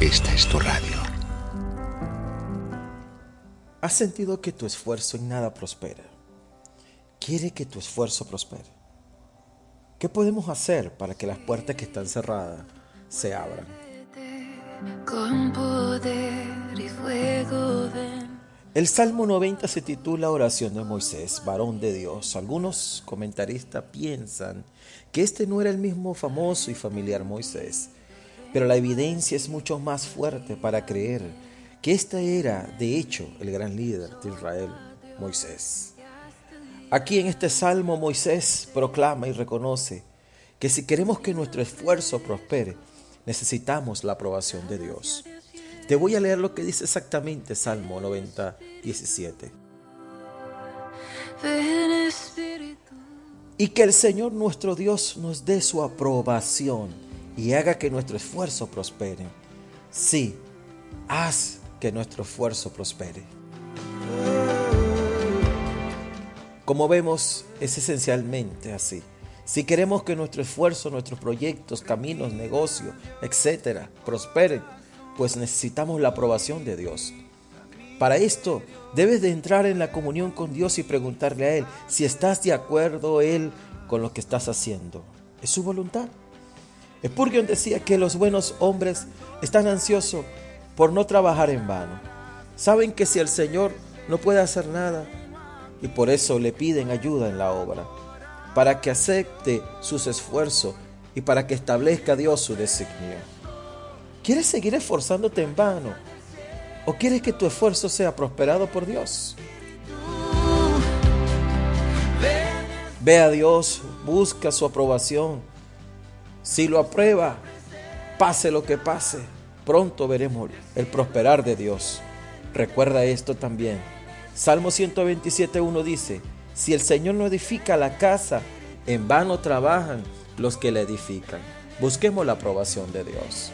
Esta es tu radio. ¿Has sentido que tu esfuerzo en nada prospera? ¿Quiere que tu esfuerzo prospere? ¿Qué podemos hacer para que las puertas que están cerradas se abran? Con poder y fuego ven. El Salmo 90 se titula Oración de Moisés, varón de Dios. Algunos comentaristas piensan que este no era el mismo famoso y familiar Moisés, pero la evidencia es mucho más fuerte para creer que este era, de hecho, el gran líder de Israel, Moisés. Aquí en este salmo Moisés proclama y reconoce que si queremos que nuestro esfuerzo prospere, necesitamos la aprobación de Dios. Te voy a leer lo que dice exactamente Salmo 90, 17. Ven Espíritu. Y que el Señor nuestro Dios nos dé su aprobación y haga que nuestro esfuerzo prospere. Sí, haz que nuestro esfuerzo prospere. Como vemos, es esencialmente así. Si queremos que nuestro esfuerzo, nuestros proyectos, caminos, negocios, etcétera, prosperen, pues necesitamos la aprobación de Dios. Para esto, debes de entrar en la comunión con Dios y preguntarle a Él si estás de acuerdo Él con lo que estás haciendo. ¿Es su voluntad? Spurgeon decía que los buenos hombres están ansiosos por no trabajar en vano. Saben que si el Señor no puede hacer nada, y por eso le piden ayuda en la obra, para que acepte sus esfuerzos y para que establezca Dios su designio. ¿Quieres seguir esforzándote en vano? ¿O quieres que tu esfuerzo sea prosperado por Dios? Ve a Dios, busca su aprobación. Si lo aprueba, pase lo que pase, pronto veremos el prosperar de Dios. Recuerda esto también. Salmo 127.1 dice, si el Señor no edifica la casa, en vano trabajan los que la edifican. Busquemos la aprobación de Dios.